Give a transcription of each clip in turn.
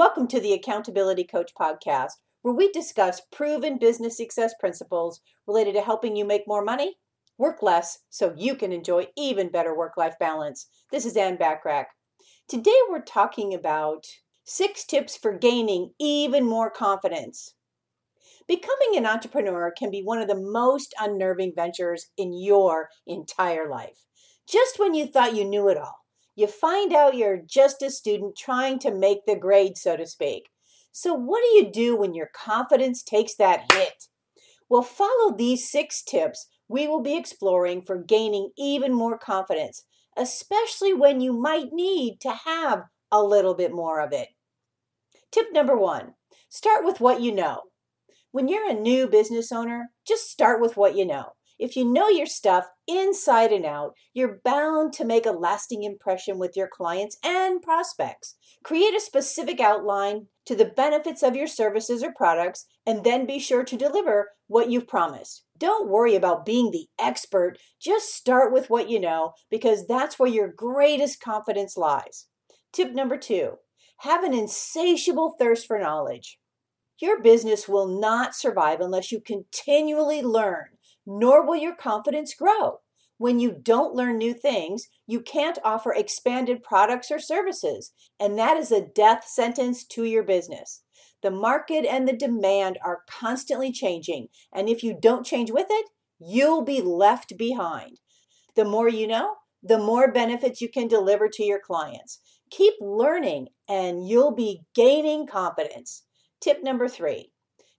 welcome to the Accountability Coach podcast, where we discuss proven business success principles related to helping you make more money, work less, so you can enjoy even better work life balance. This is Ann Bachrach. Today, we're talking about six tips for gaining even more confidence. Becoming an entrepreneur can be one of the most unnerving ventures in your entire life. Just when you thought you knew it all, you find out you're just a student trying to make the grade, so to speak. So, what do you do when your confidence takes that hit? Well, follow these six tips we will be exploring for gaining even more confidence, especially when you might need to have a little bit more of it. Tip number one start with what you know. When you're a new business owner, just start with what you know. If you know your stuff inside and out, you're bound to make a lasting impression with your clients and prospects. Create a specific outline to the benefits of your services or products, and then be sure to deliver what you've promised. Don't worry about being the expert. Just start with what you know because that's where your greatest confidence lies. Tip number two have an insatiable thirst for knowledge. Your business will not survive unless you continually learn nor will your confidence grow. When you don't learn new things, you can't offer expanded products or services, and that is a death sentence to your business. The market and the demand are constantly changing, and if you don't change with it, you'll be left behind. The more you know, the more benefits you can deliver to your clients. Keep learning, and you'll be gaining confidence. Tip number three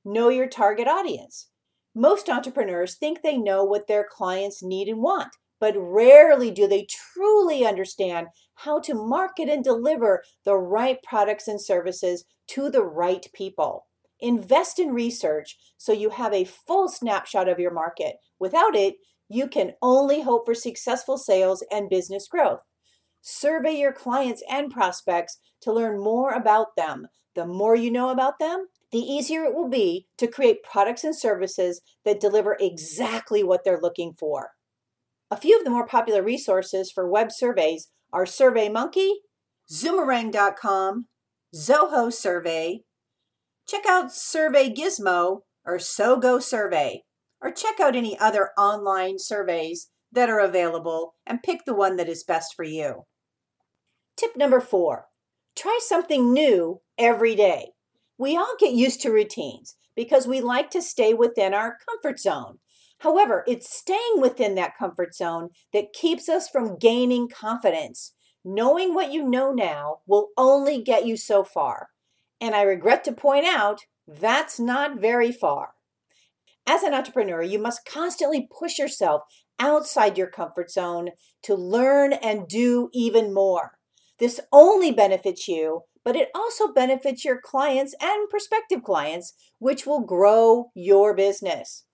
know your target audience. Most entrepreneurs think they know what their clients need and want, but rarely do they truly understand how to market and deliver the right products and services to the right people. Invest in research so you have a full snapshot of your market. Without it, you can only hope for successful sales and business growth. Survey your clients and prospects to learn more about them. The more you know about them, the easier it will be to create products and services that deliver exactly what they're looking for. A few of the more popular resources for web surveys are SurveyMonkey, Zoomerang.com, Zoho Survey. Check out Survey Gizmo or SoGo Survey, or check out any other online surveys that are available and pick the one that is best for you. Tip number four try something new every day. We all get used to routines because we like to stay within our comfort zone. However, it's staying within that comfort zone that keeps us from gaining confidence. Knowing what you know now will only get you so far. And I regret to point out, that's not very far. As an entrepreneur, you must constantly push yourself outside your comfort zone to learn and do even more. This only benefits you but it also benefits your clients and prospective clients, which will grow your business.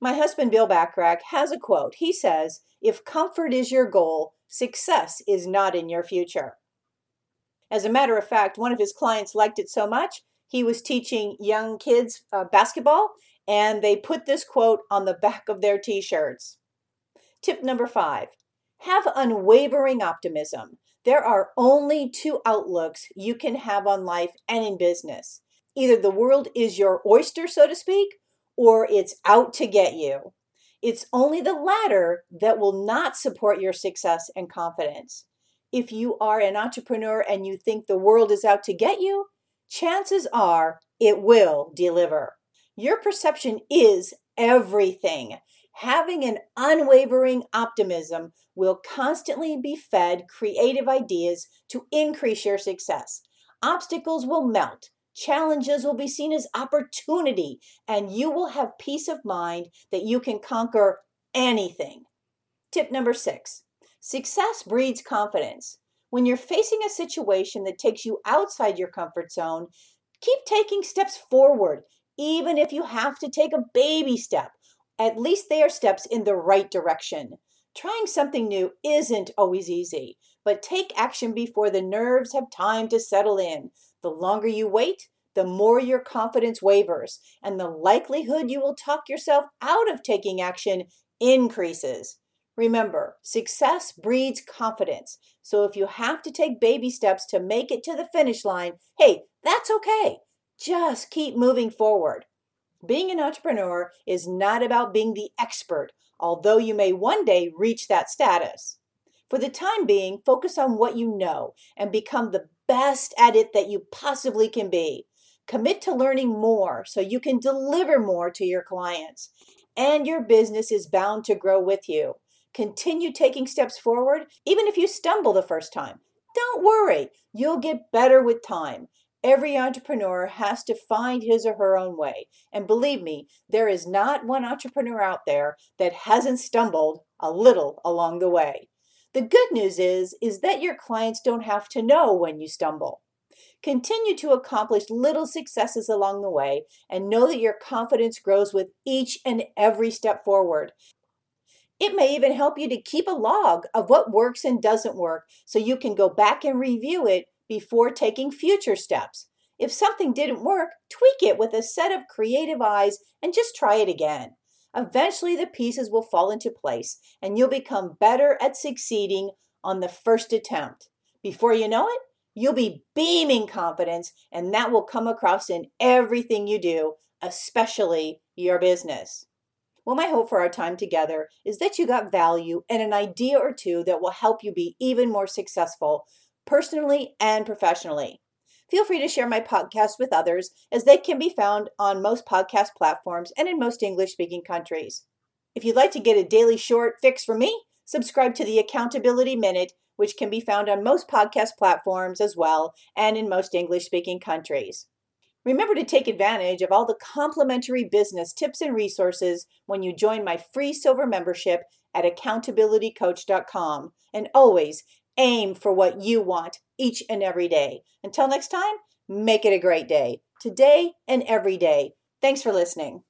My husband, Bill Bachrach, has a quote. He says, If comfort is your goal, success is not in your future. As a matter of fact, one of his clients liked it so much, he was teaching young kids uh, basketball, and they put this quote on the back of their t shirts. Tip number five have unwavering optimism. There are only two outlooks you can have on life and in business. Either the world is your oyster, so to speak, or it's out to get you. It's only the latter that will not support your success and confidence. If you are an entrepreneur and you think the world is out to get you, chances are it will deliver. Your perception is everything. Having an unwavering optimism will constantly be fed creative ideas to increase your success. Obstacles will melt, challenges will be seen as opportunity, and you will have peace of mind that you can conquer anything. Tip number six success breeds confidence. When you're facing a situation that takes you outside your comfort zone, keep taking steps forward, even if you have to take a baby step at least they are steps in the right direction. Trying something new isn't always easy, but take action before the nerves have time to settle in. The longer you wait, the more your confidence wavers, and the likelihood you will talk yourself out of taking action increases. Remember, success breeds confidence. So if you have to take baby steps to make it to the finish line, hey, that's okay. Just keep moving forward. Being an entrepreneur is not about being the expert, although you may one day reach that status. For the time being, focus on what you know and become the best at it that you possibly can be. Commit to learning more so you can deliver more to your clients. And your business is bound to grow with you. Continue taking steps forward, even if you stumble the first time. Don't worry, you'll get better with time. Every entrepreneur has to find his or her own way. And believe me, there is not one entrepreneur out there that hasn't stumbled a little along the way. The good news is is that your clients don't have to know when you stumble. Continue to accomplish little successes along the way and know that your confidence grows with each and every step forward. It may even help you to keep a log of what works and doesn't work so you can go back and review it before taking future steps. If something didn't work, tweak it with a set of creative eyes and just try it again. Eventually, the pieces will fall into place and you'll become better at succeeding on the first attempt. Before you know it, you'll be beaming confidence, and that will come across in everything you do, especially your business. Well, my hope for our time together is that you got value and an idea or two that will help you be even more successful personally and professionally. Feel free to share my podcast with others as they can be found on most podcast platforms and in most English speaking countries. If you'd like to get a daily short fix from me, subscribe to the Accountability Minute, which can be found on most podcast platforms as well and in most English speaking countries. Remember to take advantage of all the complimentary business tips and resources when you join my free silver membership at accountabilitycoach.com. And always aim for what you want each and every day. Until next time, make it a great day, today and every day. Thanks for listening.